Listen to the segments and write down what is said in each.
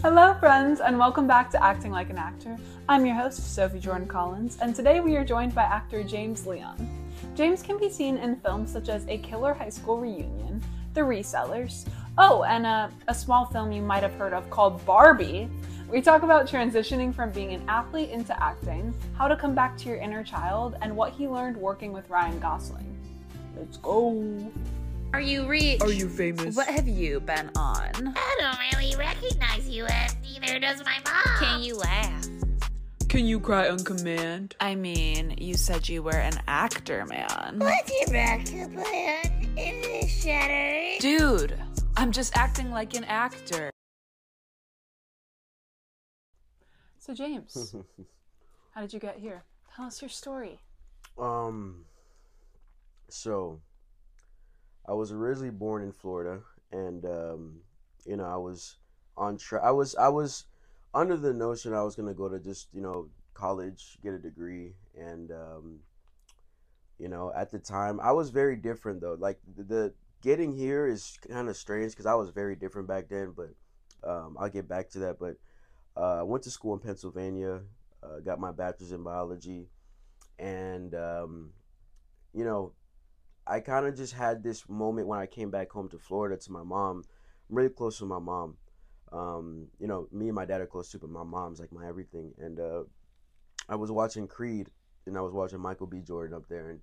Hello, friends, and welcome back to Acting Like an Actor. I'm your host, Sophie Jordan Collins, and today we are joined by actor James Leon. James can be seen in films such as A Killer High School Reunion, The Resellers, oh, and a, a small film you might have heard of called Barbie. We talk about transitioning from being an athlete into acting, how to come back to your inner child, and what he learned working with Ryan Gosling. Let's go. Are you rich? Are you famous? What have you been on? I don't really recognize you and neither does my mom. Can you laugh? Can you cry on command? I mean, you said you were an actor, man. What's your backup plan? Is it shattered? Dude, I'm just acting like an actor. So, James, how did you get here? Tell us your story. Um, so I was originally born in Florida, and um, you know, I was on track. I was I was under the notion I was gonna go to just you know college, get a degree, and um, you know, at the time I was very different though. Like the, the getting here is kind of strange because I was very different back then, but um, I'll get back to that. But uh, I went to school in Pennsylvania, uh, got my bachelor's in biology, and um, you know, I kind of just had this moment when I came back home to Florida to my mom. I'm really close to my mom. Um, you know, me and my dad are close too, but my mom's like my everything. And uh, I was watching Creed, and I was watching Michael B. Jordan up there, and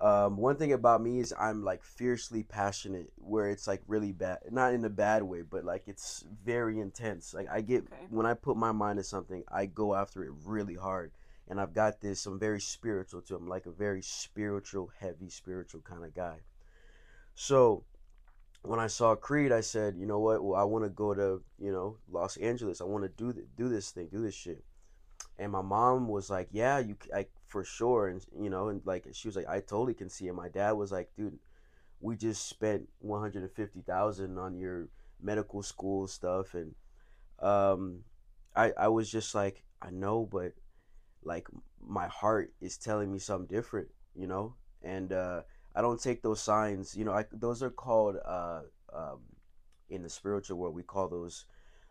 um, one thing about me is I'm like fiercely passionate, where it's like really bad, not in a bad way, but like it's very intense. Like I get Okay. when I put my mind to something, I go after it really hard, and I've got this. I'm very spiritual too. I'm like a very spiritual, heavy spiritual kind of guy. So when I saw Creed, I said, you know what? Well, I want to go to you know Los Angeles. I want to do th- do this thing, do this shit. And my mom was like, yeah, you like for sure, and you know, and like she was like, I totally can see it. My dad was like, dude, we just spent one hundred and fifty thousand on your medical school stuff, and um, I I was just like, I know, but like my heart is telling me something different, you know, and uh, I don't take those signs, you know. I those are called uh, um, in the spiritual world we call those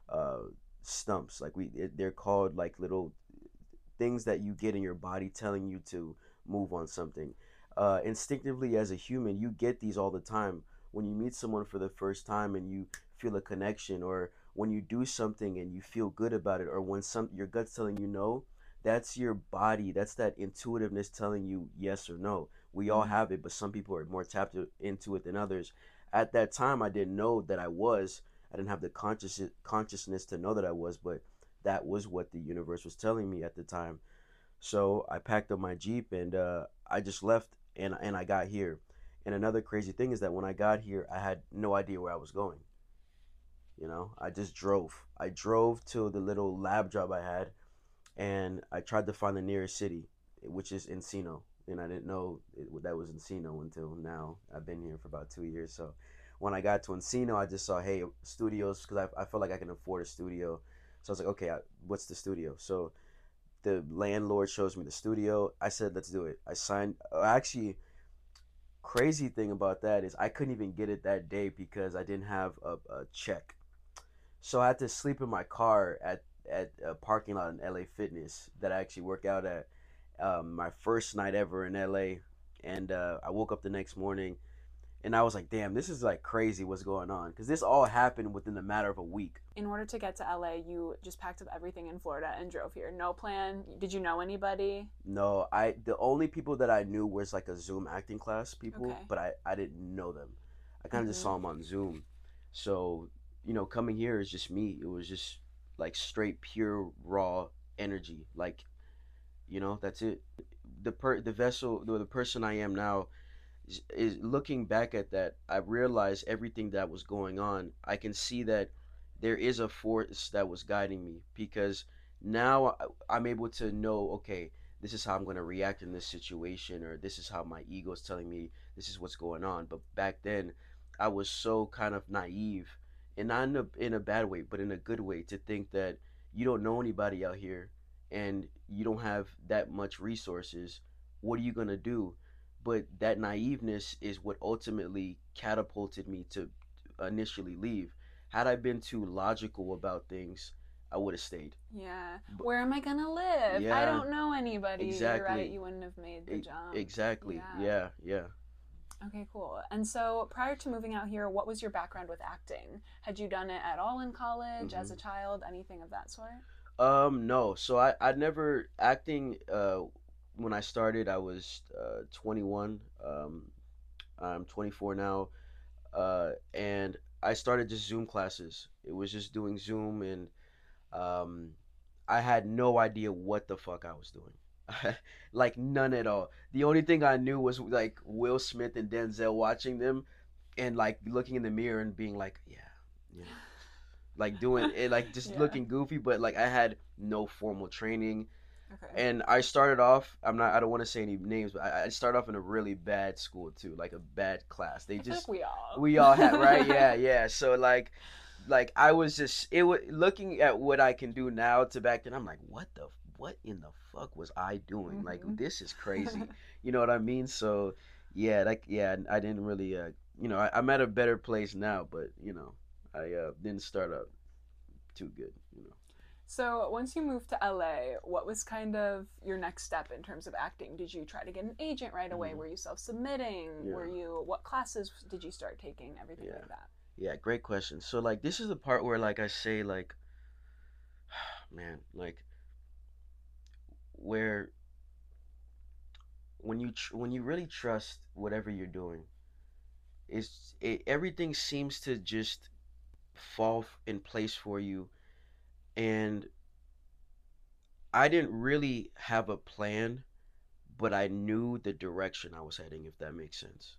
uh, stumps. Like we, they're called like little things that you get in your body telling you to move on something. Uh, instinctively, as a human, you get these all the time. When you meet someone for the first time and you feel a connection, or when you do something and you feel good about it, or when some your gut's telling you no, that's your body. That's that intuitiveness telling you yes or no. We all have it, but some people are more tapped into it than others. At that time, I didn't know that I was. I didn't have the conscious consciousness to know that I was, but that was what the universe was telling me at the time. So I packed up my jeep and uh, I just left, and and I got here. And another crazy thing is that when I got here, I had no idea where I was going. You know, I just drove. I drove to the little lab job I had, and I tried to find the nearest city, which is Encino. And I didn't know it, that was Encino until now. I've been here for about two years. So when I got to Encino, I just saw, hey, studios, because I, I felt like I can afford a studio. So I was like, okay, I, what's the studio? So the landlord shows me the studio. I said, let's do it. I signed. uh, Actually, crazy thing about that is I couldn't even get it that day because I didn't have a, a check. So I had to sleep in my car at at a parking lot in LA Fitness that I actually work out at. Um, my first night ever in LA, and uh, I woke up the next morning, and I was like, "Damn, this is like crazy. What's going on?" Because this all happened within a matter of a week. In order to get to LA, you just packed up everything in Florida and drove here. No plan. Did you know anybody? No, I the only people that I knew was like a Zoom acting class people, Okay. but I I didn't know them. I kind of just Mhm. saw them on Zoom. So you know, coming here is just me. It was just like straight pure raw energy. Like, you know, that's it. The per the vessel the, the person I am now is, is looking back at that. I realized everything that was going on. I can see that there is a force that was guiding me because now I'm able to know. Okay, this is how I'm going to react in this situation, or this is how my ego is telling me this is what's going on. But back then, I was so kind of naive, and not in a, in a bad way, but in a good way, to think that you don't know anybody out here and you don't have that much resources. What are you going to do? But that naiveness is what ultimately catapulted me to initially leave. had I been too logical about things, I would have stayed. Yeah. But- Where am I gonna live? I don't know anybody. You're right. Exactly. You wouldn't have made the jump. Exactly. Yeah. Yeah, yeah. Okay, cool. And so, prior to moving out here, what was your background with acting? Had you done it at all in college, as Mm-hmm. a child, anything of that sort? Um, no. So I I never acting. Uh, when I started, I was uh 21. Um, I'm 24 now. Uh, and I started just Zoom classes. It was just doing Zoom, and um, I had no idea what the fuck I was doing. like none at all. The only thing I knew was like Will Smith and Denzel watching them, and like looking in the mirror and being like, yeah, know, like doing it, like just Yeah. looking goofy. But like I had no formal training, Okay. and I started off. I'm not. I don't want to say any names, but I, I started off in a really bad school too, like a bad class. They just we all. we all had right yeah yeah so like like i was just it was looking at what i can do now to back then i'm like what the what in the fuck was i doing like Mhm. this is crazy you know what i mean so yeah like yeah i didn't really uh you know I, i'm at a better place now but you know i uh didn't start up too good you know So, once you moved to LA, what was kind of your next step in terms of acting? Did you try to get an agent right away? Mhm. Were you self submitting? Yeah. Were you, what classes did you start taking? Everything Yeah. like that. Yeah, great question. So like this is the part where like I say like man, like where when you tr- when you really trust whatever you're doing it's it, everything seems to just fall f- in place for you and I didn't really have a plan but I knew the direction I was heading if that makes sense.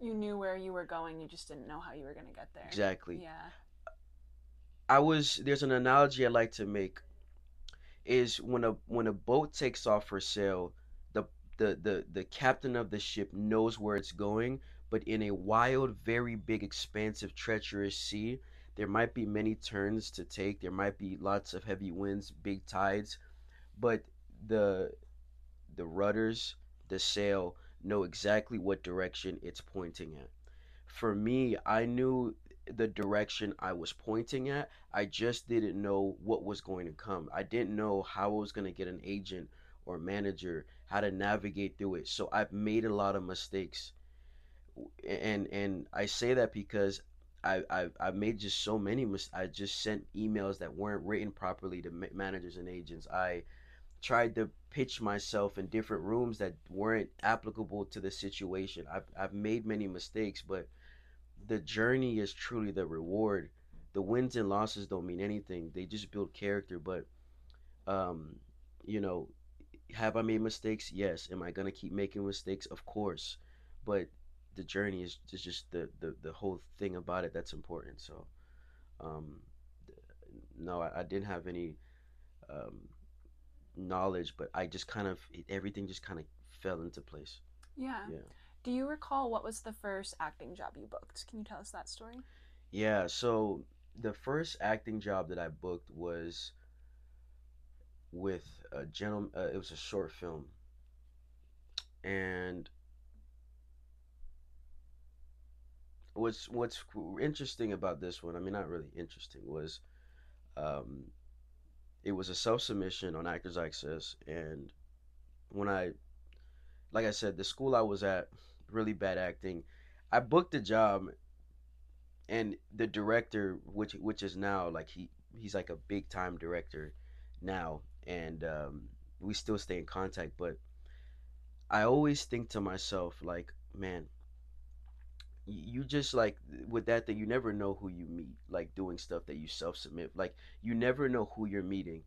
You knew where you were going, you just didn't know how you were going to get there. Exactly. Yeah. I was there's an analogy I like to make is when a when a boat takes off for sail, the the the the captain of the ship knows where it's going, but in a wild, very big, expansive, treacherous sea, there might be many turns to take. There might be lots of heavy winds, big tides, but the the rudders, the sail know exactly what direction it's pointing at. For me, I knew the direction I was pointing at. I just didn't know what was going to come. I didn't know how I was going to get an agent or manager, how to navigate through it. So I've made a lot of mistakes. And and I say that because I I I made just so many mis- I just sent emails that weren't written properly to ma- managers and agents. I tried to pitch myself in different rooms that weren't applicable to the situation. I've I've made many mistakes, but the journey is truly the reward. The wins and losses don't mean anything. They just build character, but um you know, have I made mistakes? Yes. Am I going to keep making mistakes? Of course. But the journey is, is just the, the the whole thing about it that's important. So um no, I, I didn't have any um knowledge, but I just kind of everything just kind of fell into place. Yeah. Yeah. Do you recall what was the first acting job you booked? Can you tell us that story? Yeah, so the first acting job that I booked was with a gentleman. Uh, it was a short film, and what's what's interesting about this one? I mean, not really interesting. Was um, it was a self submission on Actors Access, and when I, like I said, the school I was at, really bad acting. I booked a job and the director which which is now like he he's like a big time director now and um, we still stay in contact but i always think to myself like man you just like with that thing you never know who you meet like doing stuff that you self submit like you never know who you're meeting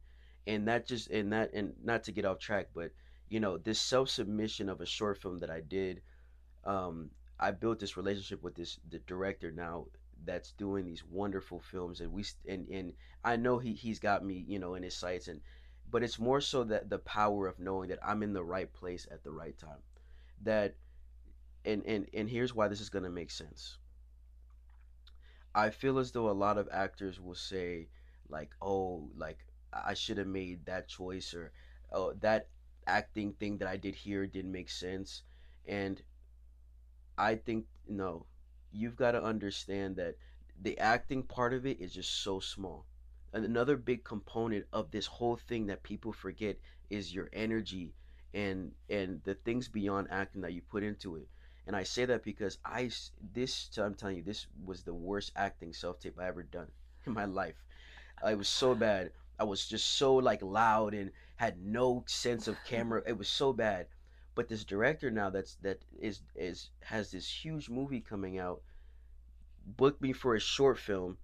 and that just and that and not to get off track but you know this self submission of a short film that i did um I built this relationship with this the director now that's doing these wonderful films and we and and I know he he's got me you know in his sights and but it's more so that the power of knowing that I'm in the right place at the right time. That and and and here's why this is going to make sense. I feel as though a lot of actors will say like oh like I should have made that choice or oh that acting thing that I did here didn't make sense and I think no, you've got to understand that the acting part of it is just so small. And another big component of this whole thing that people forget is your energy and and the things beyond acting that you put into it. And I say that because I this I'm telling you this was the worst acting self tape I ever done in my life. It was so bad. I was just so like loud and had no sense of camera. It was so bad. But this director now that's that is is has this huge movie coming out booked me for a short film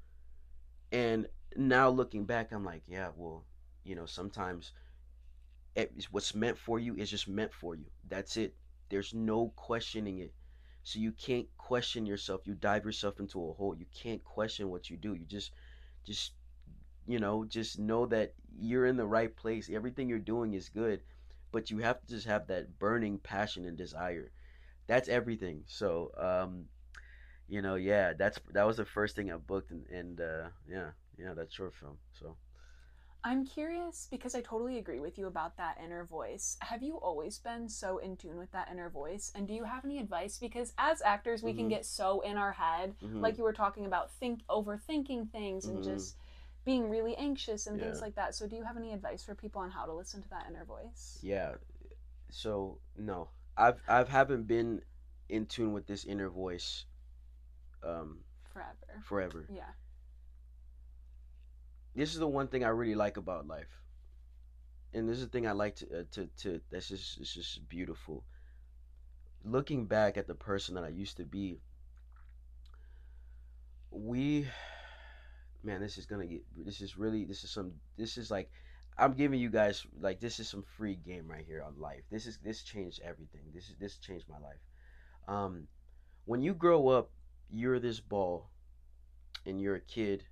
and now looking back i'm like yeah well you know sometimes it, what's meant for you is just meant for you. That's it. There's no questioning it. So you can't question yourself. You dive yourself into a hole. You can't question what you do. You just just you know just know that you're in the right place. Everything you're doing is good but you have to just have that burning passion and desire that's everything so um you know, yeah, that's that was the first thing I booked, and, and uh, yeah, yeah, that short film. So I'm curious because I totally agree with you about that inner voice. Have you always been so in tune with that inner voice? And do you have any advice? Because as actors, we can Mhm. get so in our head, mhm. like you were talking about, think overthinking things and Mhm. just being really anxious and things like that. So, do you have any advice for people on how to listen to that inner voice? yeah, so no, I've I've haven't been in tune with this inner voice, um, Forever. forever. Yeah. This is the one thing I really like about life, and this is the thing I like to uh, to to. That's just it's just beautiful. Looking back at the person that I used to be, we man this is gonna get this is really this is some this is like i'm giving you guys like this is some free game right here on life. This is this changed everything. This is this changed my life. Um when you grow up you're this ball and you're a kid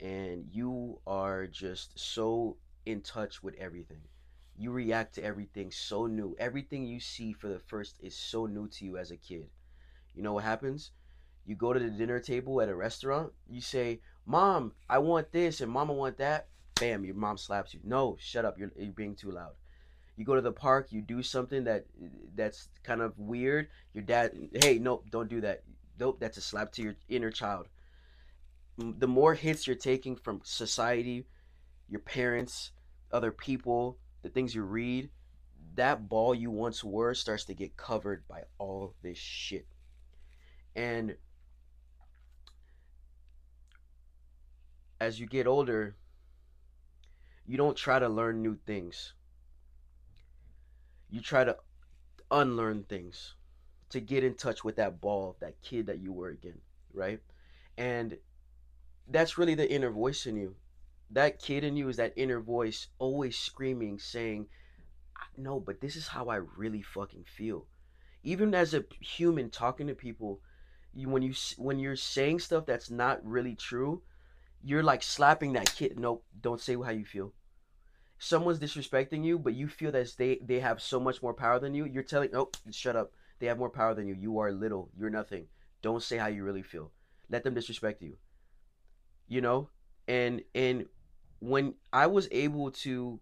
and you are just so in touch with everything. You react to everything so new. Everything you see for the first is so new to you as a kid. You know what happens? You go to the dinner table at a restaurant you say mom i want this and mama want that. Bam your mom slaps you. No shut up. You're, you're being too loud. You go to the park you do something that that's kind of weird. Your dad hey nope don't do that. Nope that's a slap to your inner child. The more hits you're taking from society your parents other people the things you read that ball you once were starts to get covered by all this shit. And as you get older, you don't try to learn new things. You try to unlearn things to get in touch with that ball, that kid that you were again, right? And that's really the inner voice in you. That kid in you is that inner voice always screaming, saying, No, but this is how I really fucking feel. Even as a human talking to people, you when you when you're saying stuff that's not really true, you're like slapping that kid. Nope, don't say how you feel. Someone's disrespecting you, but you feel that they they have so much more power than you. You're telling, nope, shut up. They have more power than you. You are little. You're nothing. Don't say how you really feel. Let them disrespect you. You know, and and when I was able to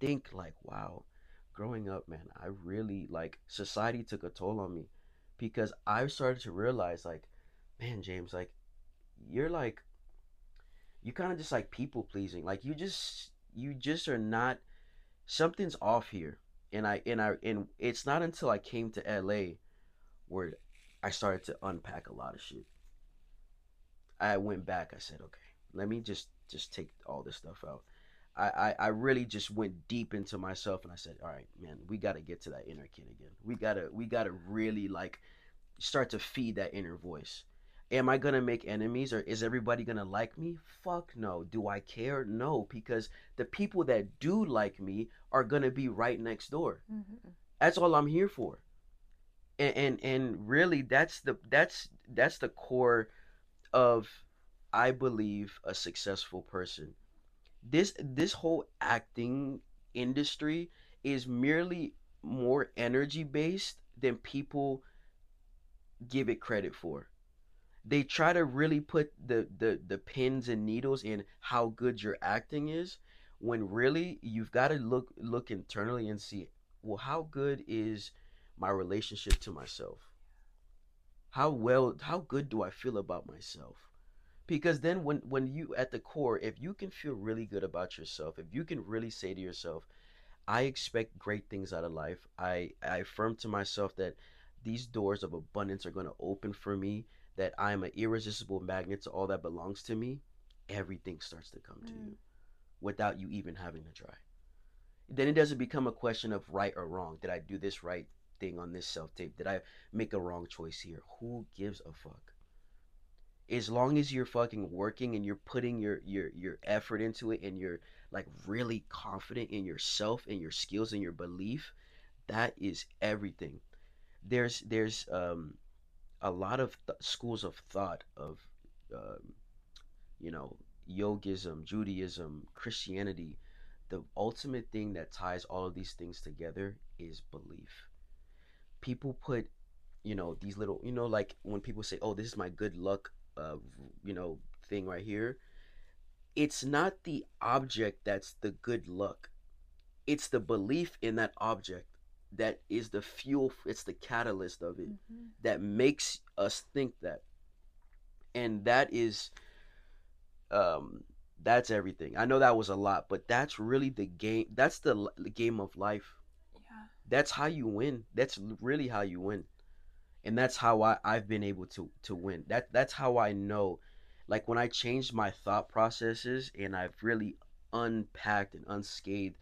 think like, wow, growing up, man, I really like society took a toll on me because I started to realize like, man, James, like you're like you kind of just like people pleasing. Like you just you just are not something's off here. And I and I and it's not until I came to LA where I started to unpack a lot of shit. I went back, I said, okay, let me just just take all this stuff out. I, I, I really just went deep into myself and I said, all right, man, we got to get to that inner kid again. We gotta we gotta really like start to feed that inner voice. Am I gonna make enemies or is everybody gonna like me? Fuck no. Do I care? No, because the people that do like me are gonna be right next door. Mm-hmm. That's all I'm here for. And and, and really that's the that's that's the core of I believe a successful person. This this whole acting industry is merely more energy based than people give it credit for. They try to really put the, the, the pins and needles in how good your acting is when really you've got to look look internally and see well how good is my relationship to myself? How well how good do I feel about myself? because then when when you at the core if you can feel really good about yourself if you can really say to yourself i expect great things out of life i i affirm to myself that these doors of abundance are going to open for me that i'm an irresistible magnet to all that belongs to me everything starts to come to Mm. you without you even having to try. Then it doesn't become a question of right or wrong. Did i do this right thing on this self tape? Did i make a wrong choice here? Who gives a fuck? As long as you're fucking working and you're putting your your your effort into it and you're like really confident in yourself and your skills and your belief that is everything. There's there's um a lot of th- schools of thought of um, you know yogism judaism christianity the ultimate thing that ties all of these things together is belief. People put you know these little you know like when people say oh this is my good luck uh you know thing right here it's not the object that's the good luck. It's the belief in that object that is the fuel it's the catalyst of it Mhm. that makes us think that. And that is um that's everything. I know that was a lot but that's really the game that's the, the game of life. Yeah. that's how you win. That's really how you win. And that's how I, i've been able to to win. That that's how i know. Like when i changed my thought processes and i've really unpacked and unscathed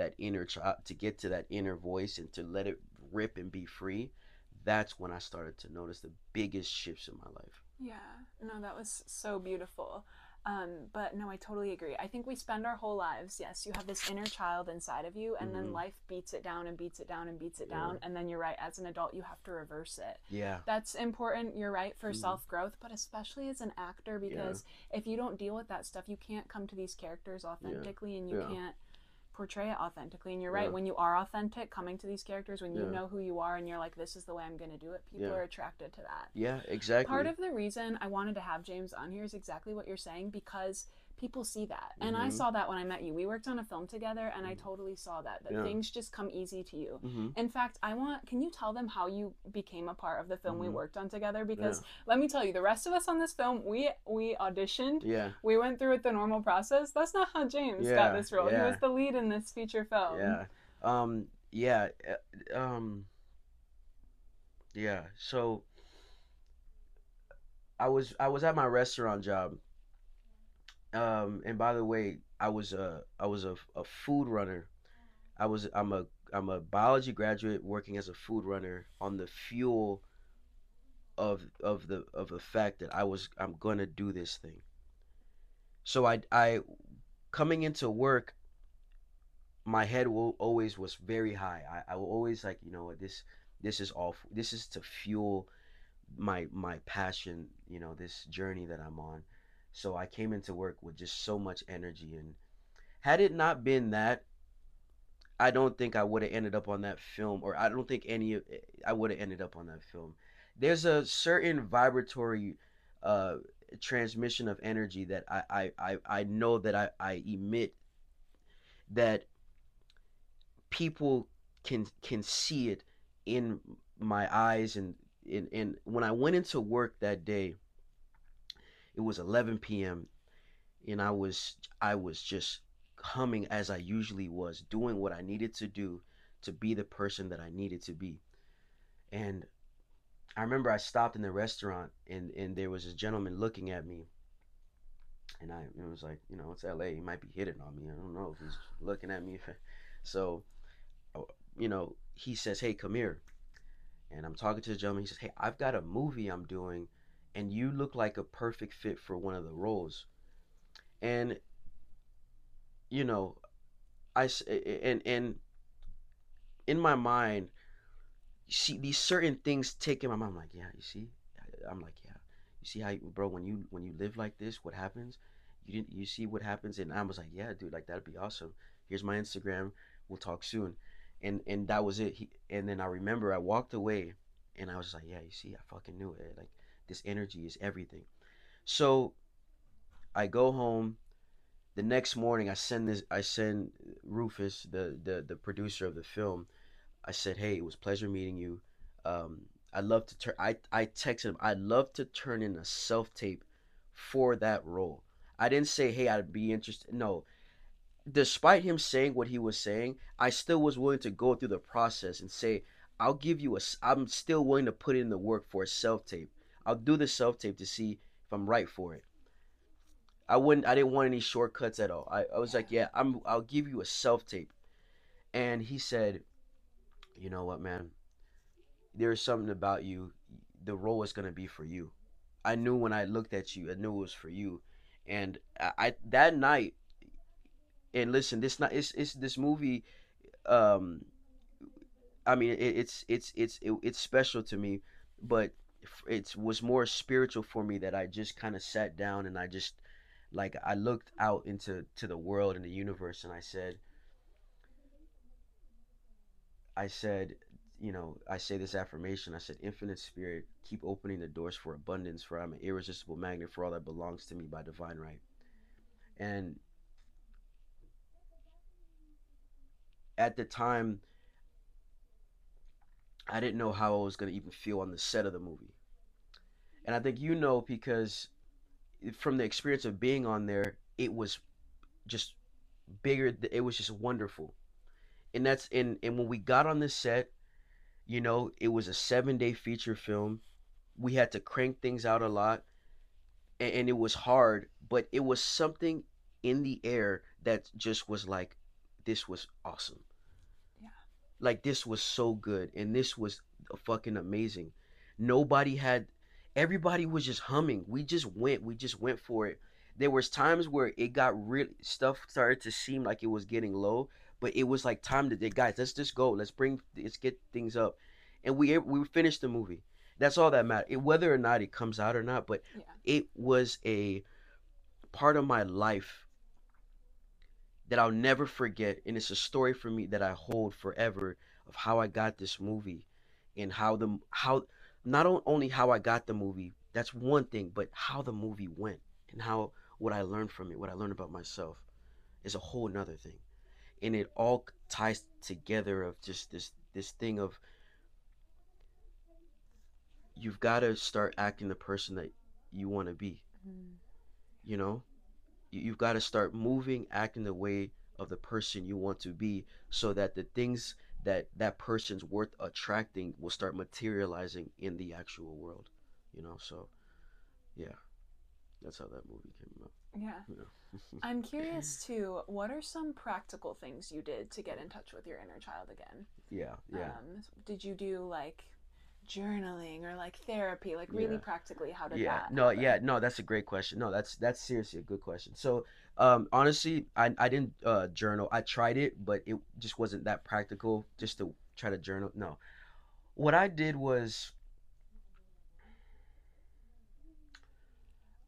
that inner child to get to that inner voice and to let it rip and be free that's when i started to notice the biggest shifts in my life Yeah, no, that was so beautiful. Um, but no, I totally agree. I think we spend our whole lives, yes, you have this inner child inside of you, and then Mhm. life beats it down and beats it down and beats it Yeah. down. And then you're right, as an adult, you have to reverse it. yeah That's important, you're right, for Mhm. self growth, but especially as an actor, because if you don't deal with that stuff, you can't come to these characters authentically and you Yeah. can't portray it authentically. And you're right, Yeah. when you are authentic, coming to these characters, when you Yeah. know who you are and you're like, this is the way I'm going to do it, people Yeah. are attracted to that. yeah exactly Part of the reason I wanted to have James on here is exactly what you're saying because people see that. And I Mhm. saw that when I met you. We worked on a film together and I totally saw that that Yeah. things just come easy to you. hmm In fact, I want can you tell them how you became a part of the film we Mhm. worked on together because let me tell you the rest of us on this film we we auditioned yeah we went through it the normal process. That's not how James Yeah, got this role. He was the lead in this feature film. yeah um yeah uh, um yeah so i was i was at my restaurant job um and by the way i was a i was a, a food runner i was i'm a i'm a biology graduate working as a food runner on the fuel of of the of the fact that i was i'm gonna do this thing so i i coming into work my head will always was very high. I, I will always like, you know, this this is all this is to fuel my my passion, you know, this journey that I'm on. So I came into work with just so much energy and had it not been that I don't think I would have ended up on that film or I don't think any I would have ended up on that film. There's a certain vibratory uh transmission of energy that I I I, I know that I, I emit that people can can see it in my eyes and in and when I went into work that day it was 11 p.m. and I was I was just humming as I usually was doing what I needed to do to be the person that I needed to be. And I remember I stopped in the restaurant and and there was this gentleman looking at me. And I it was like you know it's LA he might be hitting on me I don't know if he's looking at me. So uh, you know he says hey come here. And I'm talking to the gentleman he says hey I've got a movie I'm doing and you look like a perfect fit for one of the roles. And you know i and and in my mind see these certain things take in my mind. I'm like yeah you see? I'm like yeah. You see how bro when you when you live like this what happens? You didn't you see what happens? And I was like yeah dude like that'd be awesome. Here's my Instagram. We'll talk soon. And and that was it. He, and then I remember I walked away and I was like yeah you see I fucking knew it. Like this energy is everything so I go home the next morning I send this I send Rufus the the the producer of the film I said hey it was pleasure meeting you um I'd love to turn I I texted him I'd love to turn in a self tape for that role. I didn't say, "Hey, I'd be interested." No. Despite him saying what he was saying, I still was willing to go through the process and say, "I'll give you a. I'm still willing to put in the work for a self-tape. I'll do the self-tape to see if I'm right for it." I wouldn't I didn't want any shortcuts at all. I, I was like, "Yeah, I'm I'll give you a self-tape." And he said, "You know what, man? There's something about you. The role is to be for you." I knew when I looked at you, I knew it was for you. And I, I that night, and listen, this not it's it's this movie. Um, I mean, it, it's it's it's it, it's special to me, but it was more spiritual for me that I just kind of sat down and I just like I looked out into to the world and the universe and I said, I said, you know, I say this affirmation. I said, Infinite Spirit, keep opening the doors for abundance, for I'm an irresistible magnet for all that belongs to me by divine right. And at the time, I didn't know how I was going to even feel on the set of the movie. And I think you know because from the experience of being on there, it was just bigger. It was just wonderful. And that's and and when we got on this set, you know, it was a seven day feature film. We had to crank things out a lot, and, and it was hard. But it was something in the air that just was like, this was awesome. Like this was so good, and this was fucking amazing. Nobody had everybody was just humming. We just went. We just went for it. There was times where it got really stuff started to seem like it was getting low, but it was like time to guys. Let's just go. Let's bring. Let's get things up, and we we finished the movie. That's all that mattered. It, whether or not it comes out or not, but Yeah. it was a part of my life that I'll never forget, and it's a story for me that I hold forever of how I got this movie, and how the how not only how I got the movie, that's one thing, but how the movie went and how what I learned from it, what I learned about myself, is a whole nother thing, and it all ties together of just this this thing of you've got to start acting the person that you want to be, Mm. you know, you've got to start moving, acting the way of the person you want to be, so that the things that that person's worth attracting will start materializing in the actual world, you know. So, yeah, that's how that movie came out. Yeah. Know? I'm curious too, what are some practical things you did to get in touch with your inner child again? yeah, yeah. Um, did you do like journaling or like therapy? Like really Yeah. practically, how did yeah that? no happen? yeah no that's a great question no that's that's seriously a good question so um honestly i i didn't uh journal i tried it but it just wasn't that practical just to try to journal no what i did was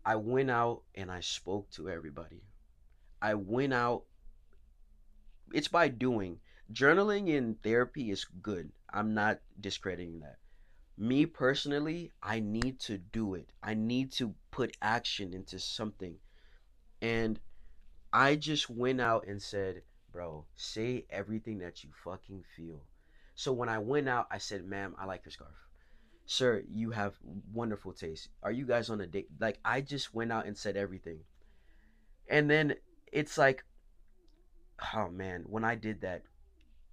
i went out and i spoke to everybody i went out it's by doing journaling in therapy is good i'm not discrediting that me personally, I need to do it. I need to put action into something. And I just went out and said, bro, say everything that you fucking feel. So when I went out, I said, ma'am, I like your scarf. Sir, you have wonderful taste. Are you guys on a date? Like, I just went out and said everything. And then it's like, oh man, when I did that,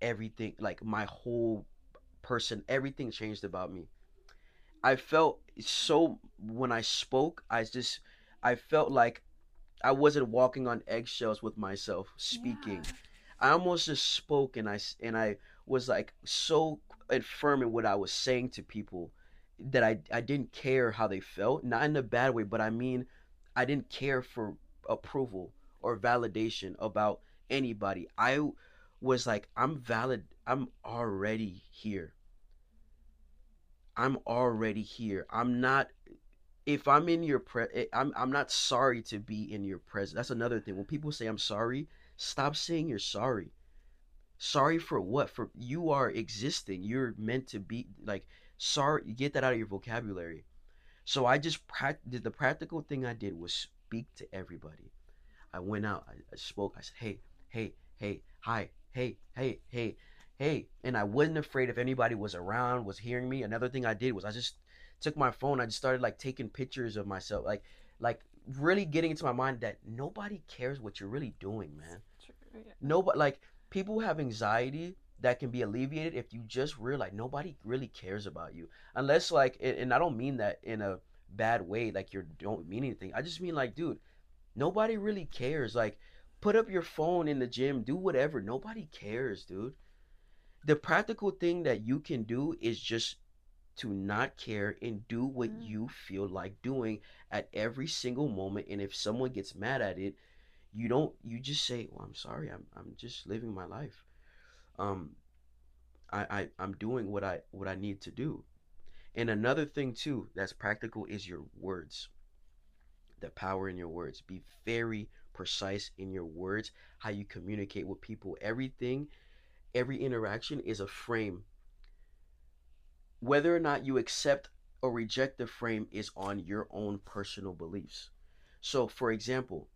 everything, like my whole person, everything changed about me. I felt so when I spoke, I just I felt like I wasn't walking on eggshells with myself speaking. Yeah. I almost just spoke and I and I was like so firm in what I was saying to people that I I didn't care how they felt, not in a bad way, but I mean I didn't care for approval or validation about anybody. I was like I'm valid. I'm already here. I'm already here. I'm not if I'm in your pre eh, I'm I'm not sorry to be in your presence. That's another thing. When people say I'm sorry, stop saying you're sorry. Sorry for what? For you are existing. You're meant to be like sorry. Get that out of your vocabulary. So I just prac- did the practical thing I did was speak to everybody. I went out. I, I spoke. I said, "Hey, hey, hey, hi, hey, hey, hey, hey," and I wasn't afraid if anybody was around, was hearing me. Another thing I did was I just took my phone. I just started like taking pictures of myself, like like really getting into my mind that nobody cares what you're really doing, man. True, yeah. Nobody like people have anxiety that can be alleviated if you just realize nobody really cares about you unless like and, and I don't mean that in a bad way like you don't mean anything. I just mean like dude, nobody really cares. Like put up your phone in the gym, do whatever. Nobody cares, dude. The practical thing that you can do is just to not care and do what Mm. you feel like doing at every single moment and if someone gets mad at it you don't you just say well i'm sorry i'm, I'm just living my life. Um I, I i'm doing what i what i need to do. And another thing too that's practical is your words the power in your words. Be very precise in your words how you communicate with people everything every interaction is a frame whether or not you accept or reject the frame is on your own personal beliefs. So, for example,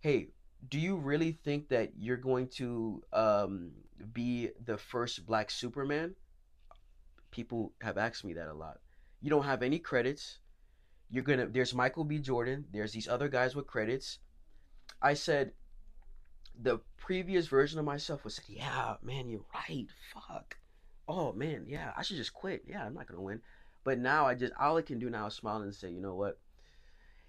hey, do you really think that you're going to um, be the first black Superman? People have asked me that a lot. You don't have any credits. You're gonna. There's Michael B. Jordan. There's these other guys with credits. I said, the previous version of myself was, yeah, man, you're right. Fuck oh man, yeah, I should just quit. Yeah, I'm not gonna win. But now I just all I can do now is smile and say, you know what?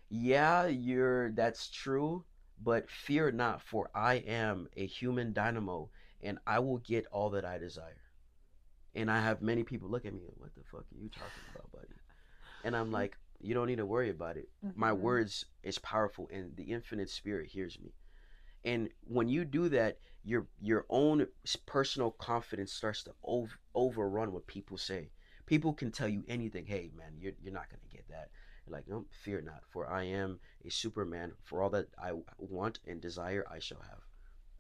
Yeah, you're that's true, but fear not, for I am a human dynamo and I will get all that I desire. And I have many people look at me, and what the fuck are you talking about, buddy? And I'm like, you don't need to worry about it. My Mhm. words is powerful and the infinite spirit hears me. And when you do that, your your own personal confidence starts to over, overrun what people say. People can tell you anything. Hey, man, you're you're not gonna get that. You're like, no, fear not, for I am a Superman. For all that I want and desire, I shall have.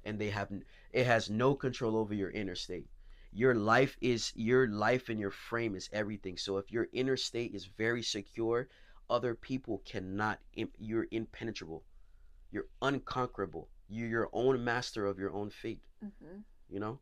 And they have, it has no control over your inner state. Your life is your life and your frame is everything. So if your inner state is very secure, other people cannot. You're impenetrable. You're unconquerable. You're your own master of your own fate. Mhm. You know?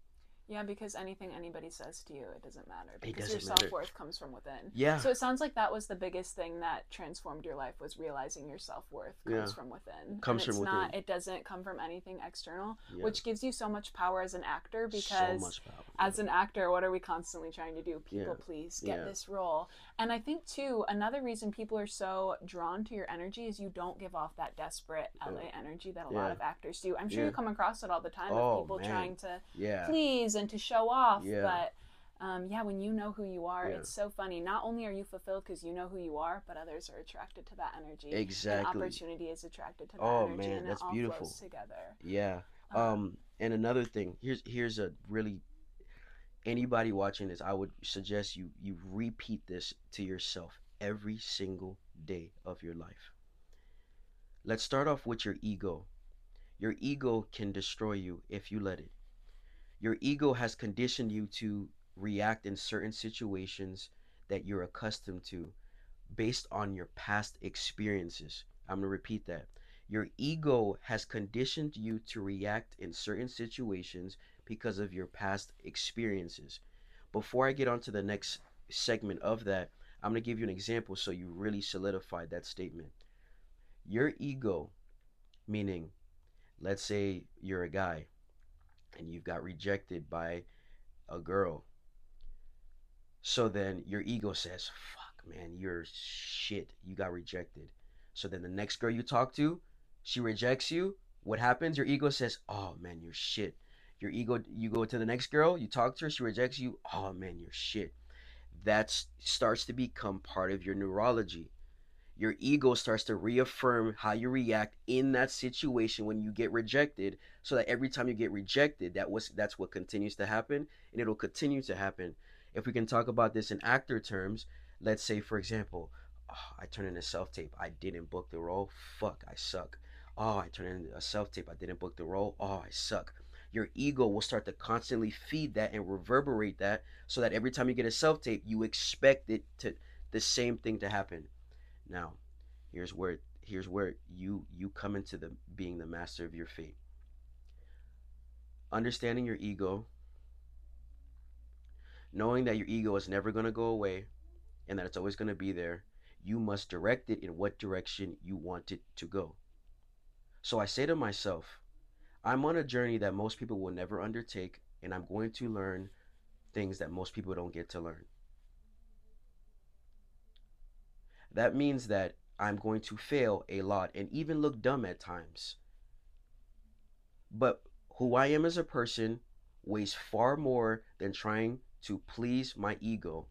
Yeah, because anything anybody says to you, it doesn't matter. Because your doesn't matter. self worth comes from within. Yeah. So it sounds like that was the biggest thing that transformed your life was realizing your self worth comes Yeah. from within. Comes from not it doesn't come from anything external, yeah. which gives you so much power as an actor so because much power. as an actor, what are we constantly trying to do? People Yeah. please get this role. And I think too, another reason people are so drawn to your energy is you don't give off that desperate uh, LA energy that a lot of actors do. I'm sure you come across it all the time Oh, of people man. trying to yeah. please and to show off. Yeah. But um, yeah, when you know who you are, Yeah. it's so funny. Not only are you fulfilled because you know who you are, but others are attracted to that energy. And Exactly. opportunity is attracted to that Oh, energy, man, and that's it all beautiful. flows together. Yeah. Um, Um, and another thing, here's here's a really anybody watching this, I would suggest you you repeat this to yourself every single day of your life. Let's start off with your ego. Your ego can destroy you if you let it. Your ego has conditioned you to react in certain situations that you're accustomed to based on your past experiences. I'm going to repeat that. Your ego has conditioned you to react in certain situations because of your past experiences. Before I get on to the next segment of that, I'm going to give you an example so you really solidify that statement. Your ego, meaning, let's say you're a guy and you've got rejected by a girl. So then your ego says, fuck, man, you're shit. You got rejected. So then the next girl you talk to, she rejects you. What happens? Your ego says, "Oh man, you're shit." Your ego, you go to the next girl, you talk to her, she rejects you. Oh man, you're shit. That starts to become part of your neurology. Your ego starts to reaffirm how you react in that situation when you get rejected, so that every time you get rejected, that was that's what continues to happen, and it'll continue to happen. If we can talk about this in actor terms, let's say for example, oh, I turn in a self tape. I didn't book the role. Fuck, I suck. Oh, I turn in a self tape. I didn't book the role. Oh, I suck. Your ego will start to constantly feed that and reverberate that so that every time you get a self tape, you expect it to the same thing to happen. Now, here's where here's where you you come into the being the master of your fate. Understanding your ego, knowing that your ego is never going to go away and that it's always going to be there you must direct it in what direction you want it to go. So I say to myself, I'm on a journey that most people will never undertake, and I'm going to learn things that most people don't get to learn. That means that I'm going to fail a lot and even look dumb at times. But who I am as a person weighs far more than trying to please my ego.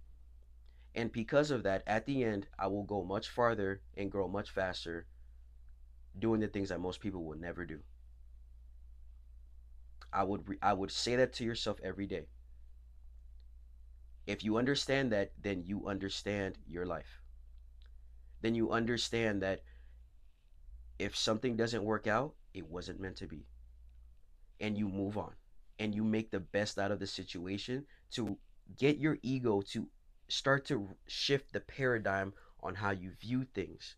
And because of that, at the end, I will go much farther and grow much faster doing the things that most people will never do. I would re- I would say that to yourself every day. If you understand that, then you understand your life. Then you understand that if something doesn't work out, it wasn't meant to be. And you move on. And you make the best out of the situation to get your ego to start to shift the paradigm on how you view things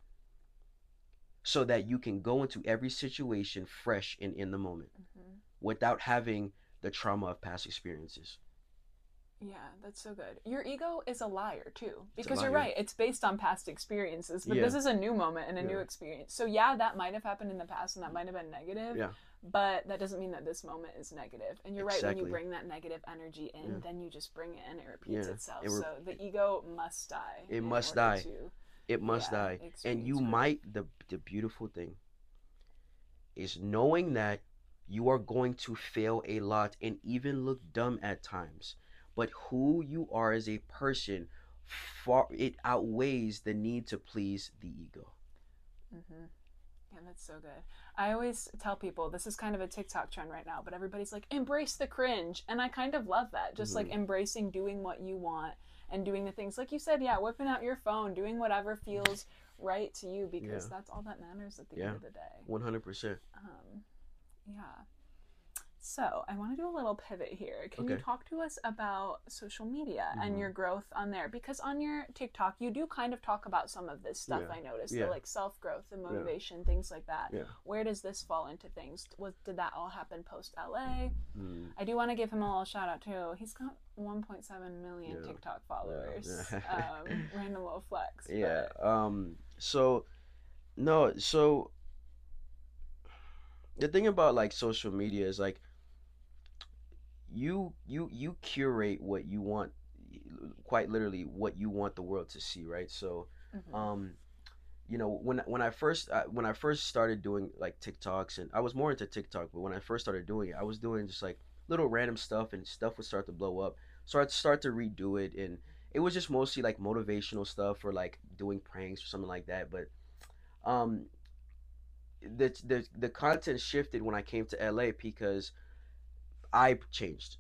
so that you can go into every situation fresh and in the moment Mhm. without having the trauma of past experiences. Yeah, that's so good. Your ego is a liar too, because you're right. It's based on past experiences, but Yeah. this is a new moment and a new experience. So yeah, that might have happened in the past, and that might have been negative. Yeah. But that doesn't mean that this moment is negative. And you're right. When you bring that negative energy in, Yeah. then you just bring it and it repeats Yeah. itself. It re- so the ego must die. It must die. to- It must Yeah, die. And you might the the beautiful thing is knowing that you are going to fail a lot and even look dumb at times. But who you are as a person far it outweighs the need to please the ego. Mm-hmm. Yeah, that's so good. I always tell people this is kind of a TikTok trend right now, but everybody's like, embrace the cringe. And I kind of love that. Just like Mhm. embracing doing what you want and doing the things, like you said, yeah, whipping out your phone, doing whatever feels right to you because Yeah. that's all that matters at the Yeah. end of the day. One hundred percent. Um, yeah. So I want to do a little pivot here. Can you talk to us about social media and Mhm. your growth on there? Because on your TikTok, you do kind of talk about some of this stuff. Yeah. I noticed, Yeah. the like self growth and motivation, things like that. Yeah. Where does this fall into things? Was did that all happen post LA? Mm. I do want to give him a little shout out too. He's got 1.7 million Yeah. TikTok followers. Yeah. um, random little flex. but- Yeah. Um. So, no. So, the thing about like social media is like, you you you curate what you want, quite literally what you want the world to see, right? So, Mhm. um, you know, when when I first uh, when I first started doing like TikToks, and I was more into TikTok, but when I first started doing it, I was doing just like little random stuff, and stuff would start to blow up. So I'd start to redo it, and it was just mostly like motivational stuff or like doing pranks or something like that. But um, the the the content shifted when I came to LA because I changed,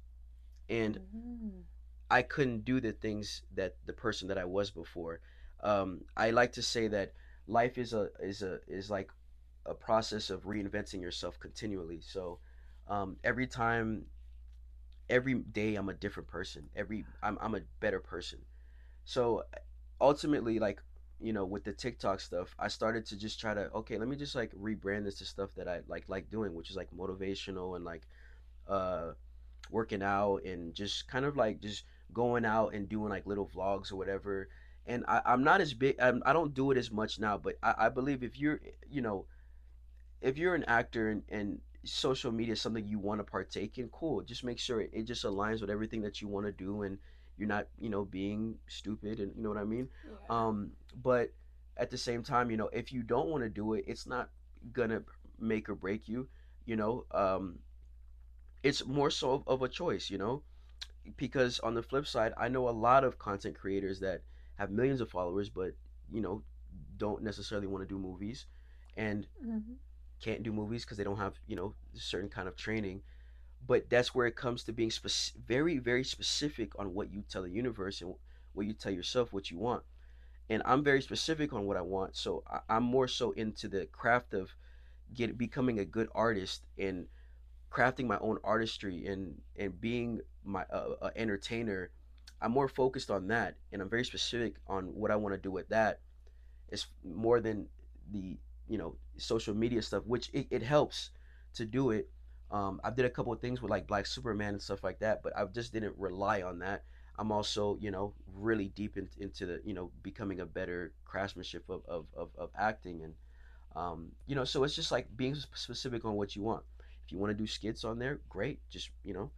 and Mhm. I couldn't do the things that the person that I was before. Um, I like to say that life is a is a is like a process of reinventing yourself continually. So um, every time, every day, I'm a different person. Every I'm I'm a better person. So ultimately, like you know, with the TikTok stuff, I started to just try to okay, let me just like rebrand this to stuff that I like like doing, which is like motivational and like uh working out and just kind of like just going out and doing like little vlogs or whatever. And I, I'm not as big. I'm, I don't do it as much now, but I, I believe if you're, you know, if you're an actor and, and social media is something you want to partake in, cool. Just make sure it, it just aligns with everything that you want to do, and you're not, you know, being stupid, and you know what I mean. Yeah. Um, but at the same time, you know, if you don't want to do it, it's not gonna make or break you. You know, um, it's more so of a choice. You know, because on the flip side, I know a lot of content creators that have millions of followers, but you know, don't necessarily want to do movies, and Mhm. can't do movies because they don't have you know certain kind of training but that's where it comes to being spec- very very specific on what you tell the universe and what you tell yourself what you want and i'm very specific on what i want so I- i'm more so into the craft of get becoming a good artist and crafting my own artistry and and being my uh, uh, entertainer i'm more focused on that and i'm very specific on what i want to do with that it's more than the you know social media stuff which it, it helps to do it um, i did a couple of things with like black superman and stuff like that but i just didn't rely on that I'm also, you know, really deep in, into the, you know, becoming a better craftsmanship of, of, of, of acting. And, um, you know, so it's just like being specific on what you want. If you want to do skits on there, great. Just, you know,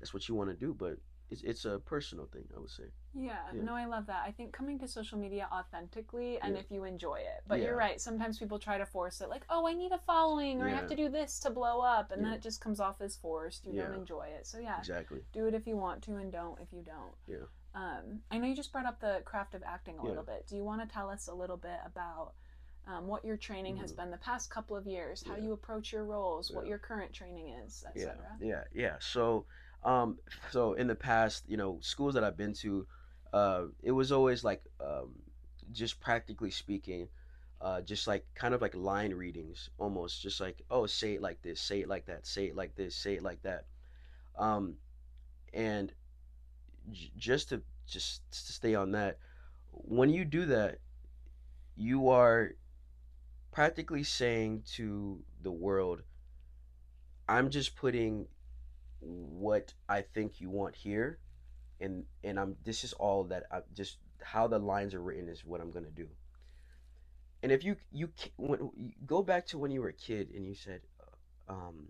that's what you want to do. But it's, it's a personal thing, I would say. Yeah, Yeah. no, I love that. I think coming to social media authentically and Yeah. if you enjoy it. But Yeah. you're right, sometimes people try to force it, like, oh, I need a following or I have to do this to blow up. And then it just comes off as forced. You don't enjoy it. So, yeah, Exactly. do it if you want to and don't if you don't. Yeah. Um, I know you just brought up the craft of acting a little bit. Do you want to tell us a little bit about um, what your training has Mhm. been the past couple of years, how Yeah. you approach your roles, what your current training is, yeah etc.? yeah yeah so um so in the past you know schools that i've been to uh it was always like um just practically speaking uh just like kind of like line readings almost just like oh say it like this say it like that say it like this say it like that um and j- just to just to stay on that when you do that you are practically saying to the world I'm just putting what I think you want here, and and I'm this is all that I just how the lines are written is what I'm gonna do. And if you you when you go back to when you were a kid and you said, uh, um,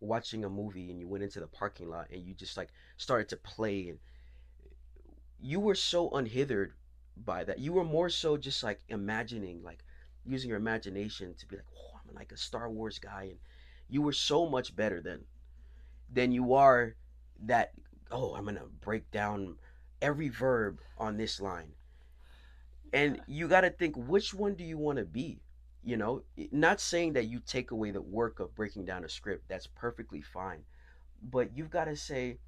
watching a movie and you went into the parking lot and you just like started to play and you were so unhindered by that. You were more so just like imagining, like using your imagination to be like, oh, I'm like a Star Wars guy, and you were so much better than than you are that. Oh, I'm gonna break down every verb on this line, and you got to think which one do you want to be. You know, not saying that you take away the work of breaking down a script. That's perfectly fine, but you've got to say,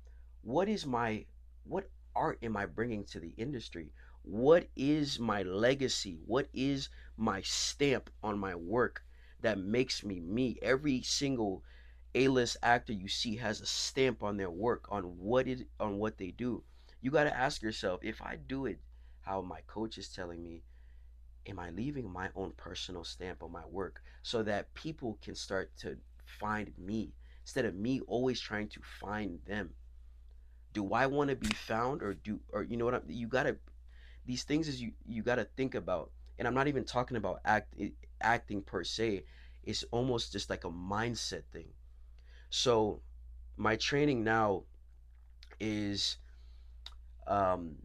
what is my what art am I bringing to the industry? What is my legacy? What is my stamp on my work that makes me me? Every single A-list actor you see has a stamp on their work on what it on what they do. You got to ask yourself, if I do it how my coach is telling me, am I leaving my own personal stamp on my work so that people can start to find me instead of me always trying to find them? do I want to be found or do or you know what I'm, you gotta these things is you you gotta think about and I'm not even talking about act acting per se it's almost just like a mindset thing. So my training now is um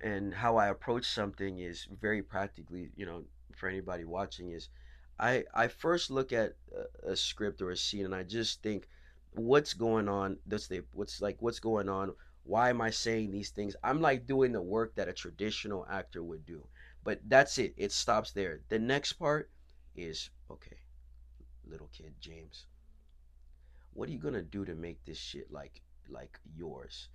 and how I approach something is very practically you know for anybody watching is I I first look at a, a script or a scene and I just think what's going on that's the what's like what's going on why am i saying these things? I'm like doing the work that a traditional actor would do. But that's it. It stops there. The next part is okay little kid james what are you gonna do to make this shit like like yours?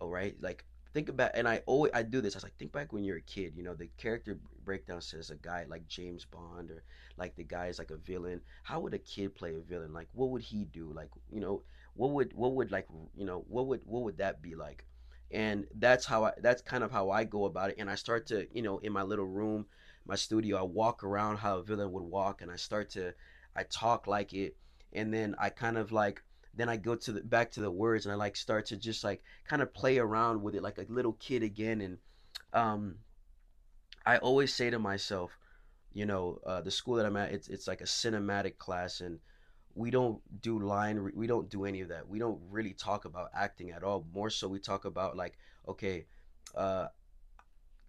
All right? Like think about and i always i do this. I was like think back when you're a kid you know the character breakdown says a guy like james bond or like the guy is like a villain. How would a kid play a villain? Like what would he do? Like you know what would what would like you know what would what would that be like? And that's how i that's kind of how i go about it and i start to you know in my little room my studio i walk around how a villain would walk and i start to i talk like it and then i kind of like then i go to the back to the words and i like start to just like kind of play around with it like a little kid again and um i always say to myself you know uh, the school that i'm at it's, it's like a cinematic class and we don't do line re- we don't do any of that. We don't really talk about acting at all. More so we talk about like okay uh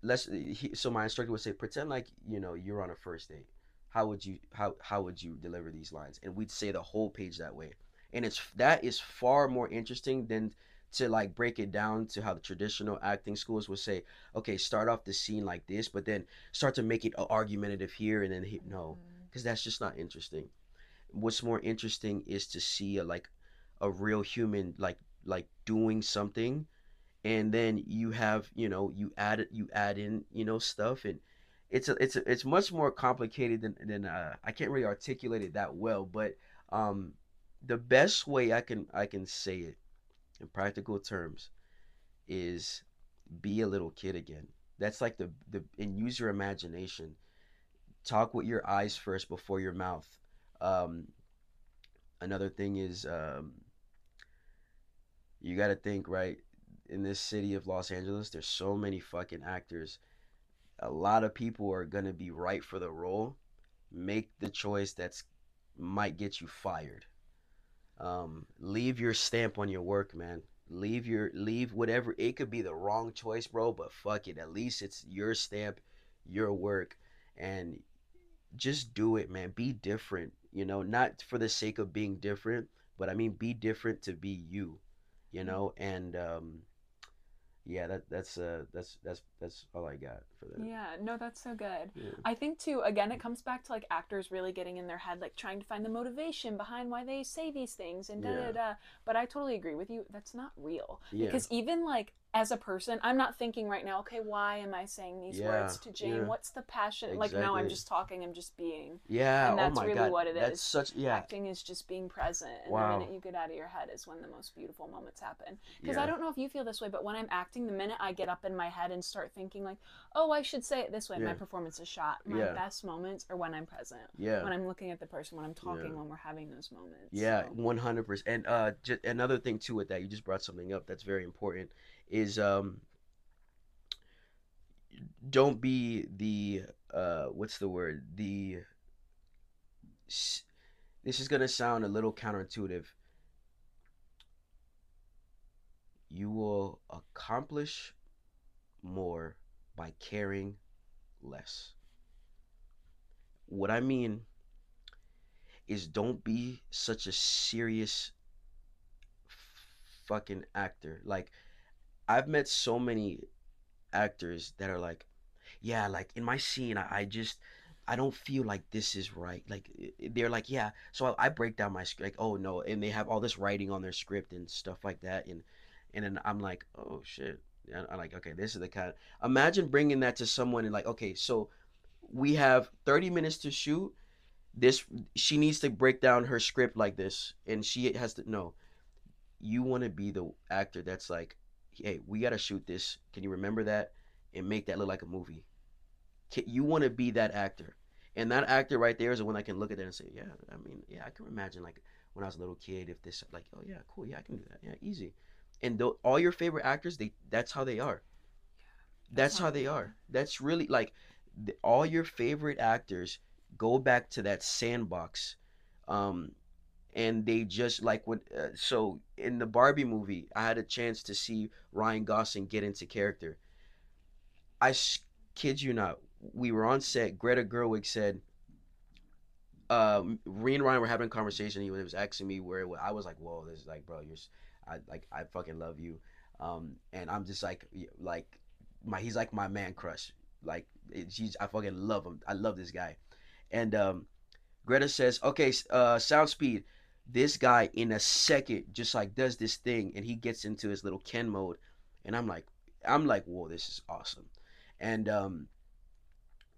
let's he, so my instructor would say pretend like you know you're on a first date. How would you how how would you deliver these lines? And we'd say the whole page that way. And it's that is far more interesting than to like break it down to how the traditional acting schools would say okay start off the scene like this but then start to make it argumentative here and then hit no because that's just not interesting what's more interesting is to see a, like a real human like like doing something and then you have you know you add you add in you know stuff and it's a, it's a, it's much more complicated than than uh, I can't really articulate it that well but um the best way I can I can say it in practical terms is be a little kid again. That's like the the and use your imagination. Talk with your eyes first before your mouth um another thing is um you got to think right in this city of Los Angeles, there's so many fucking actors. A lot of people are gonna be right for the role. Make the choice that's might get you fired. Um, leave your stamp on your work, man. Leave your leave whatever. It could be the wrong choice, bro, but fuck it. At least it's your stamp, your work, and just do it, man. Be different. You know, not for the sake of being different, but I mean be different to be you. You know, and um, yeah, that that's uh that's that's that's all I got for that. Yeah, no, that's so good. Yeah. I think too, again, it comes back to like actors really getting in their head, like trying to find the motivation behind why they say these things and da da da. But I totally agree with you. That's not real. Yeah. Because even like as a person, I'm not thinking right now, okay, why am I saying these Yeah, words to Jane? yeah. What's the passion? Like, no, I'm just talking, I'm just being. Yeah, And that's oh my really god, what it that's is. such yeah, Acting is just being present. And Wow. the minute you get out of your head is when the most beautiful moments happen. Because yeah, I don't know if you feel this way, but when I'm acting, the minute I get up in my head and start thinking, like, oh, I should say it this way, my performance is shot. My best moments are when I'm present, yeah, when I'm looking at the person, when I'm talking, when we're having those moments. yeah, So- one hundred percent. And uh, just another thing too with that, you just brought something up that's very important. Is um, don't be the uh, what's the word? The this is gonna sound a little counterintuitive. You will accomplish more by caring less. What I mean is don't be such a serious fucking actor. Like I've met so many actors that are like, yeah, like in my scene, I, I just I don't feel like this is right. Like they're like, yeah. So I, I break down my script, like, oh no, and they have all this writing on their script and stuff like that, and and then I'm like, oh shit. And I'm like, okay, this is the kind. Imagine bringing that to someone and like, okay, so we have 30 minutes to shoot. This she needs to break down her script like this, and she has to know. You want to be the actor that's like, hey, we got to shoot this. Can you remember that and make that look like a movie? Ca- You want to be that actor, and that actor right there is the one that can look at that and say, yeah, I mean, yeah, I can imagine like when I was a little kid, if this like, oh yeah, cool, yeah, I can do that, yeah, easy. And tho- all your favorite actors, they that's how they are. That's how they are. That's really like th- all your favorite actors go back to that sandbox um and they just like when uh, so in the barbie movie i had a chance to see ryan gosling get into character. I kid you not we were on set greta gerwig said um me and ryan were having a conversation he was asking me where i was like whoa this is like bro you're I like i fucking love you. Um and i'm just like like my he's like my man crush like he's i fucking love him i love this guy. And um greta says okay uh sound speed this guy in a second just like does this thing and he gets into his little ken mode. And i'm like i'm like whoa this is awesome. And um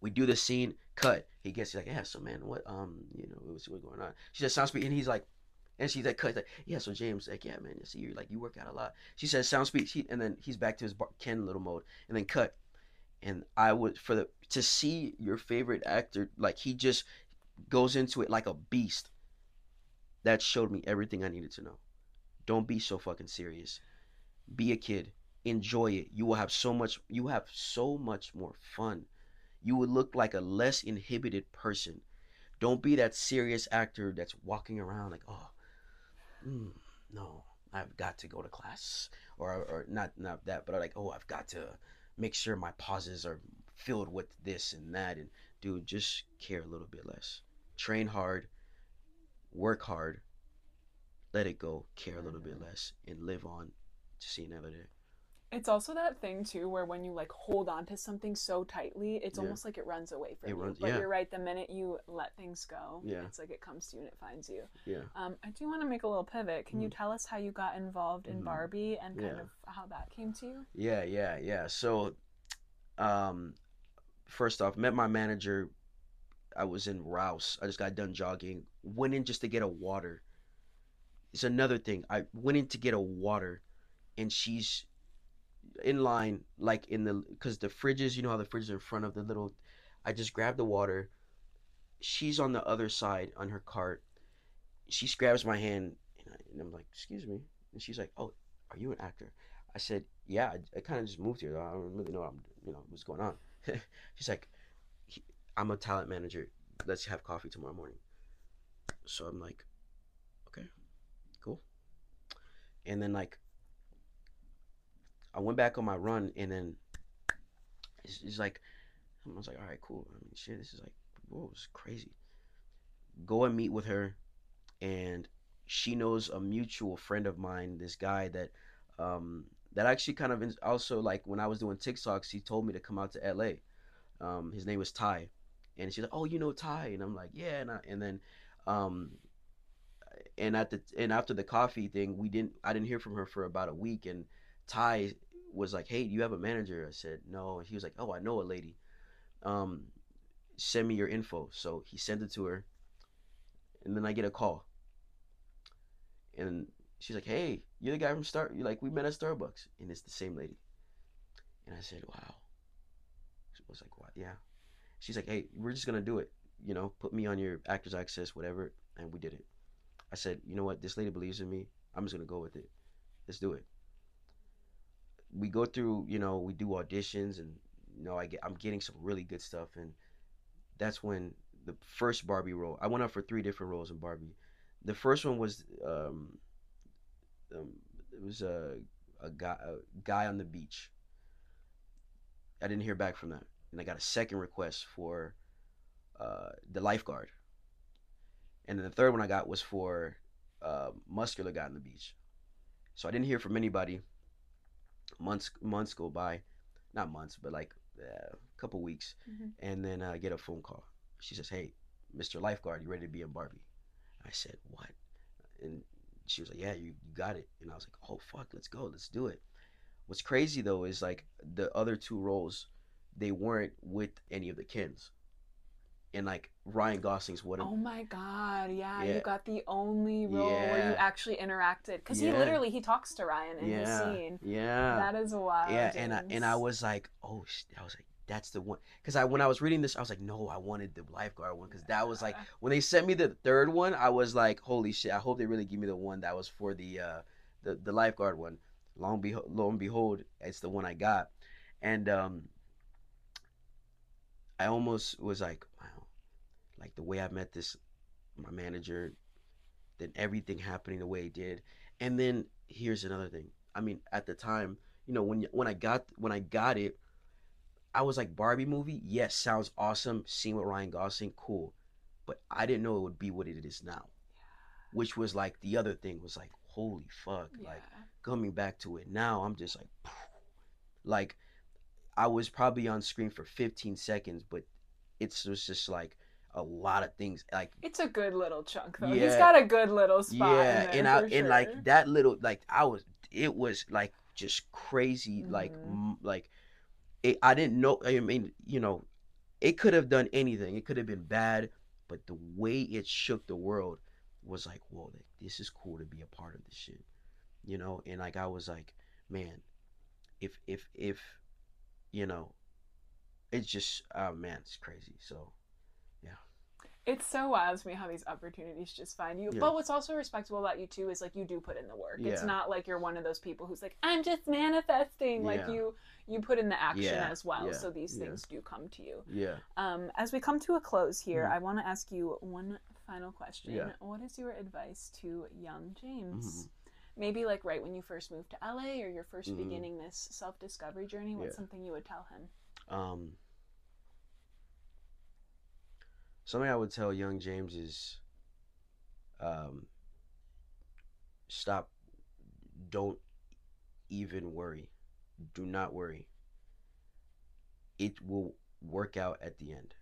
we do the scene cut. He gets like yeah so man what um you know what's, what's going on? She says sound speed and he's like and she's like cut like yeah so james like yeah man you see you like you work out a lot. She says sound speed she, and then he's back to his bar, ken little mode and then cut. And i would for the to see your favorite actor like he just goes into it like a beast that showed me everything i needed to know. Don't be so fucking serious. Be a kid. Enjoy it. You will have so much you have so much more fun. You would look like a less inhibited person. Don't be that serious actor that's walking around like oh mm, no i've got to go to class. Or or not not that but like oh i've got to make sure my pauses are filled with this and that. And dude just care a little bit less. Train hard work hard let it go care a little bit less and live on to see another day It's also that thing too where when you like hold on to something so tightly, it's Yeah. almost like it runs away from It you. runs- but yeah. you're right, the minute you let things go, Yeah. it's like it comes to you and it finds you. yeah Um, I do want to make a little pivot. Can you tell us how you got involved in Mhm. Barbie and kind Yeah. of how that came to you? Yeah, yeah, yeah. So, um, first off, met my manager. I was in Rouse. I just got done jogging. Went in just to get a water. It's another thing. I went in to get a water, and she's in line, like in the, because the fridges, you know how the fridges in front of the little. I just grabbed the water. She's on the other side on her cart. She grabs my hand, and, I, I'm like, "Excuse me," and she's like, "Oh, are you an actor?" I said, "Yeah, I, I kind of just moved here. I don't really know what I'm, you know, what's going on." She's like, "He- "I'm a talent manager. Let's have coffee tomorrow morning." So I'm like, "Okay, cool." And then like, I went back on my run, and then it's, it's like, I was like, "All right, cool." I mean, shit, this is like, whoa, it's crazy. Go and meet with her, and she knows a mutual friend of mine. This guy that um, that actually kind of also like when I was doing TikToks, he told me to come out to LA. Um, his name was Ty, and she's like, "Oh, you know Ty," and I'm like, "Yeah," and I, and then, um, and at the and after the coffee thing, we didn't I didn't hear from her for about a week, and Ty was like, "Hey, do you have a manager?" I said, "No," and he was like, "Oh, I know a lady. Um, send me your info." So he sent it to her, and then I get a call, and she's like, "Hey, you're the guy from Star. You like we met at Starbucks, and it's the same lady." And I said, "Wow." I was like, "What?" Yeah. She's like, "Hey, we're just gonna do it. You know, put me on your Actors Access, whatever." And we did it. I said, "You know what? This lady believes in me. I'm just gonna go with it. Let's do it." We go through, you know, we do auditions, and you know, I get, I'm getting some really good stuff, and that's when the first Barbie role. I went up for three different roles in Barbie. The first one was um, um it was a a guy a guy on the beach. I didn't hear back from that, and I got a second request for uh, the lifeguard, and then the third one I got was for uh, muscular guy on the beach. So I didn't hear from anybody. Months months go by, not months, but like uh, a couple weeks, Mhm. and then uh, I get a phone call. She says, "Hey, Mr. Lifeguard, you ready to be in Barbie?" I said, "What?" And she was like, "Yeah, you, you got it." And I was like, "Oh fuck, let's go, let's do it." What's crazy though is like the other two roles, they weren't with any of the Kens, and like Ryan Gosling's what? Oh my god, yeah, Yeah. you got the only role where you actually interacted because he literally he talks to Ryan in his yeah, scene. yeah, That is wild. yeah, and I, and I was like, oh, I was like, that's the one, because I when I was reading this, I was like, no, I wanted the lifeguard one, because that was like when they sent me the third one, I was like, holy shit, I hope they really give me the one that was for the uh the, the lifeguard one. Long behold, lo and behold, it's the one I got, and um, I almost was like, wow, like the way I met this my manager, then everything happening the way it did, and then here's another thing. I mean, at the time, you know, when when I got when I got it, I was like Barbie movie. Yes, sounds awesome. Seeing with Ryan Gosling, cool, but I didn't know it would be what it is now, yeah. which was like the other thing was like, holy fuck, yeah. like coming back to it now, I'm just like, like I was probably on screen for 15 seconds, but it's was just like a lot of things like it's a good little chunk though. He's got a good little spot. yeah, and I for and like that little like I was it was like just crazy like Mhm. m- like it, I didn't know I mean you know it could have done anything it could have been bad but the way it shook the world was like whoa like, this is cool to be a part of this shit you know and like I was like man if if if you know it's just oh man it's crazy so yeah. It's so wild to me how these opportunities just find you. Yeah. But what's also respectable about you too is like you do put in the work. Yeah. It's not like you're one of those people who's like, I'm just manifesting. Like you you put in the action Yeah, as well. yeah, So these yeah. things do come to you. yeah Um, as we come to a close here, Mhm. I want to ask you one final question. Yeah. What is your advice to young James? Mhm. Maybe like right when you first moved to LA or you're 1st Mhm. beginning this self discovery journey, what's Yeah. something you would tell him? Um, something I would tell young James is, um, stop. Don't even worry. Do not worry. It will work out at the end.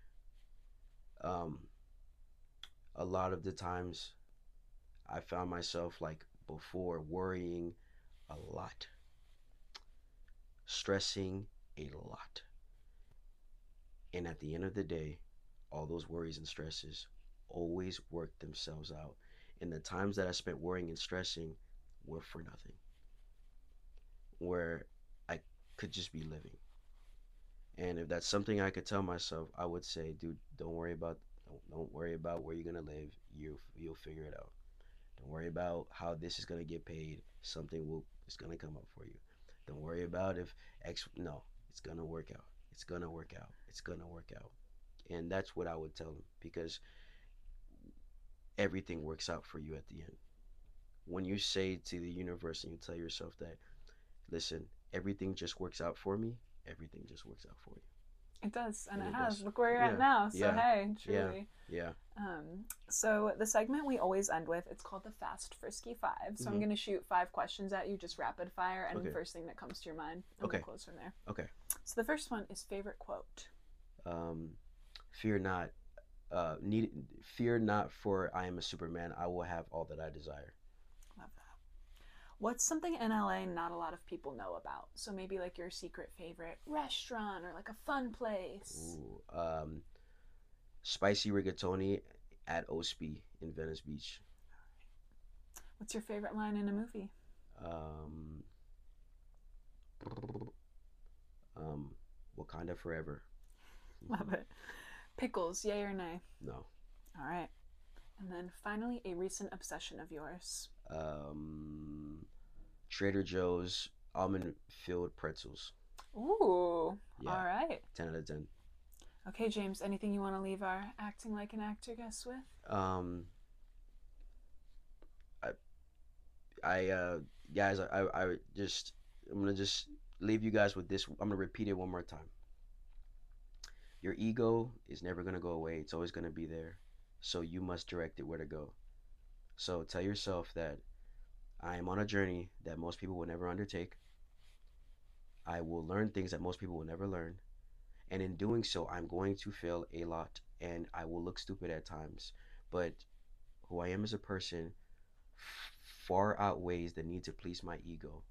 Um, a lot of the times, I found myself like before worrying a lot, stressing a lot. And at the end of the day, all those worries and stresses always work themselves out. And the times that I spent worrying and stressing were for nothing. Where I could just be living. And if that's something I could tell myself, I would say, dude, don't worry about don't, don't worry about where you're gonna live. You you'll figure it out. Don't worry about how this is gonna get paid. Something will is gonna come up for you. Don't worry about if X. No, it's gonna work out. It's gonna work out. It's gonna work out. And that's what I would tell them because everything works out for you at the end. When you say to the universe and you tell yourself that, listen, everything just works out for me, everything just works out for you. It does, and And it, it has. does. Look where you're Yeah. at now. So Yeah. hey, Yeah. truly. Yeah. Um, so the segment we always end with, it's called the Fast Frisky Five. So I'm Mhm. gonna shoot five questions at you, just rapid fire, and Okay. first thing that comes to your mind, and Okay. we'll close from there. Okay. So the first one is favorite quote. Um, fear not. Uh, need fear not, for I am a Superman. I will have all that I desire. Love that. What's something in LA not a lot of people know about? So maybe like your secret favorite restaurant or like a fun place. Ooh, um, spicy rigatoni at Ospi in Venice Beach. What's your favorite line in a movie? Um, um, Wakanda forever. Love it. Pickles, yay or nay? No. All right. And then finally, a recent obsession of yours. Um, Trader Joe's almond filled pretzels. Ooh. Yeah. All right. Ten out of ten. Okay, James, anything you want to leave our acting like an actor guests with? Um, I, I, uh, guys, I, I just, I'm gonna just leave you guys with this. I'm gonna repeat it one more time. Your ego is never gonna go away. It's always gonna be there. So you must direct it where to go. So tell yourself that I am on a journey that most people will never undertake. I will learn things that most people will never learn. And in doing so, I'm going to fail a lot and I will look stupid at times. But who I am as a person far outweighs the need to please my ego.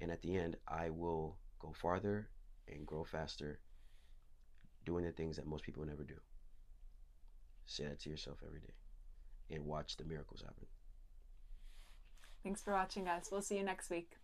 And at the end, I will go farther and grow faster doing the things that most people never do. Say that to yourself every day and watch the miracles happen. Thanks for watching, guys. We'll see you next week.